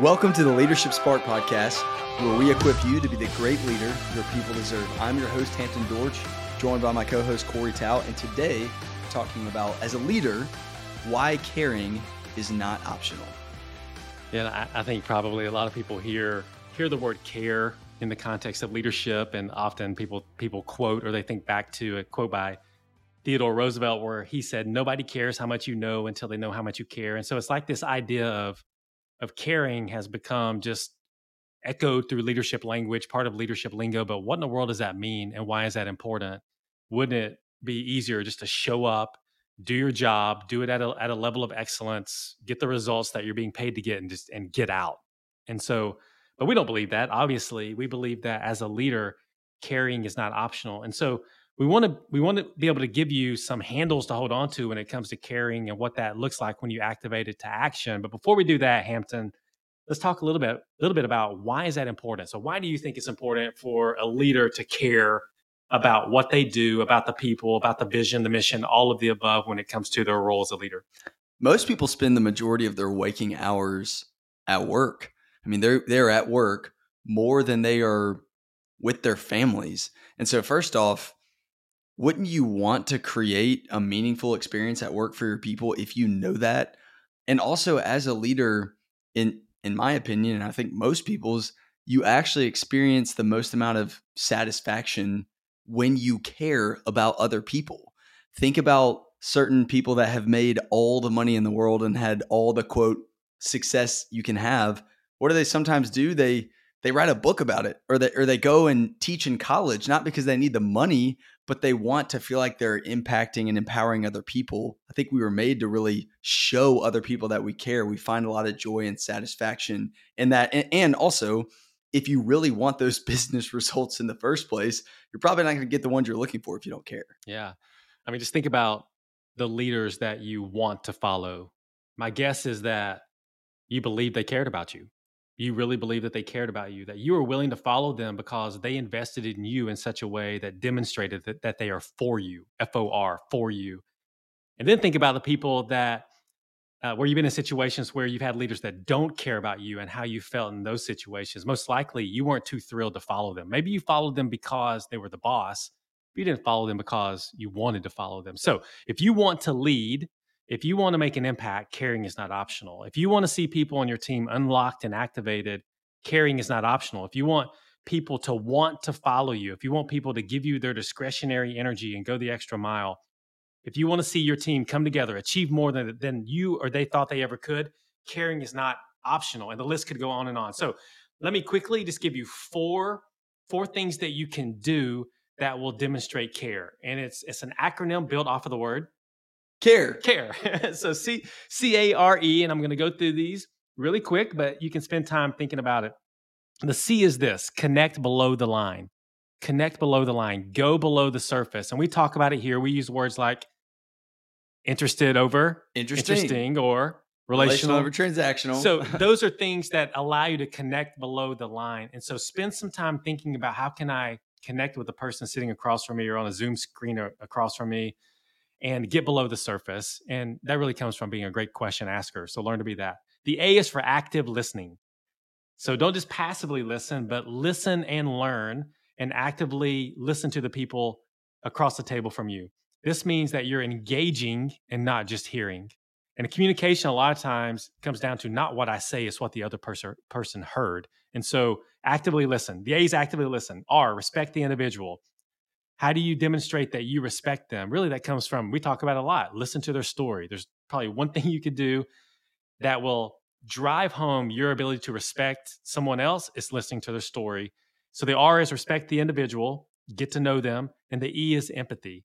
Welcome to the Leadership Spark podcast, where we equip you to be the great leader your people deserve. I'm your host, Hampton Dorch, joined by my co host, Corey Tao. And today, we're talking about, as a leader, why caring is not optional. Yeah, I, I think probably a lot of people hear hear the word care in the context of leadership, and often people people quote or they think back to a quote by Theodore Roosevelt where he said, "Nobody cares how much you know until they know how much you care." And so it's like this idea of of caring has become just echoed through leadership language, part of leadership lingo. But what in the world does that mean, and why is that important? Wouldn't it be easier just to show up, do your job, do it at a at a level of excellence, get the results that you're being paid to get, and just and get out? And so, but we don't believe that. Obviously, we believe that as a leader, caring is not optional. And so we want to we want to be able to give you some handles to hold on to when it comes to caring and what that looks like when you activate it to action. But before we do that, Hampton, let's talk a little bit a little bit about why is that important. So why do you think it's important for a leader to care about what they do, about the people, about the vision, the mission, all of the above when it comes to their role as a leader? Most people spend the majority of their waking hours at work. I mean, they're they're at work more than they are with their families. And so first off, wouldn't you want to create a meaningful experience at work for your people if you know that? And also as a leader in in my opinion and I think most people's you actually experience the most amount of satisfaction when you care about other people. Think about certain people that have made all the money in the world and had all the quote success you can have. What do they sometimes do? They they write a book about it or they or they go and teach in college not because they need the money but they want to feel like they're impacting and empowering other people. I think we were made to really show other people that we care. We find a lot of joy and satisfaction in that and, and also if you really want those business results in the first place you're probably not going to get the ones you're looking for if you don't care. Yeah. I mean just think about the leaders that you want to follow. My guess is that you believe they cared about you you really believe that they cared about you, that you were willing to follow them because they invested in you in such a way that demonstrated that, that they are for you, F O R, for you. And then think about the people that, uh, where you've been in situations where you've had leaders that don't care about you and how you felt in those situations. Most likely you weren't too thrilled to follow them. Maybe you followed them because they were the boss, but you didn't follow them because you wanted to follow them. So if you want to lead, if you want to make an impact, caring is not optional. If you want to see people on your team unlocked and activated, caring is not optional. If you want people to want to follow you, if you want people to give you their discretionary energy and go the extra mile, if you want to see your team come together, achieve more than, than you or they thought they ever could, caring is not optional. And the list could go on and on. So let me quickly just give you four four things that you can do that will demonstrate care. And it's it's an acronym built off of the word Care. Care. so C C A R E, and I'm going to go through these really quick, but you can spend time thinking about it. The C is this connect below the line. Connect below the line. Go below the surface. And we talk about it here. We use words like interested over interesting, interesting or relational. relational over transactional. So those are things that allow you to connect below the line. And so spend some time thinking about how can I connect with the person sitting across from me or on a Zoom screen or across from me and get below the surface. And that really comes from being a great question asker. So learn to be that. The A is for active listening. So don't just passively listen, but listen and learn and actively listen to the people across the table from you. This means that you're engaging and not just hearing. And communication, a lot of times, comes down to not what I say, it's what the other person person heard. And so, actively listen. The A is actively listen. R, respect the individual. How do you demonstrate that you respect them? Really, that comes from, we talk about a lot. Listen to their story. There's probably one thing you could do that will drive home your ability to respect someone else is listening to their story. So the R is respect the individual, get to know them, and the E is empathy.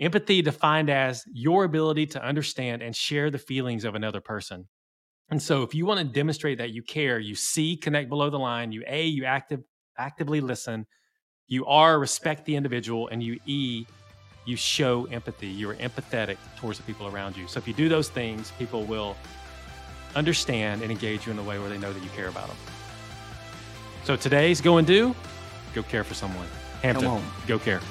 Empathy defined as your ability to understand and share the feelings of another person. And so if you want to demonstrate that you care, you C, connect below the line, you A, you active, actively listen, you are respect the individual, and you E, you show empathy. You are empathetic towards the people around you. So if you do those things, people will understand and engage you in a way where they know that you care about them. So today's go and do, go care for someone. Hampton, go care.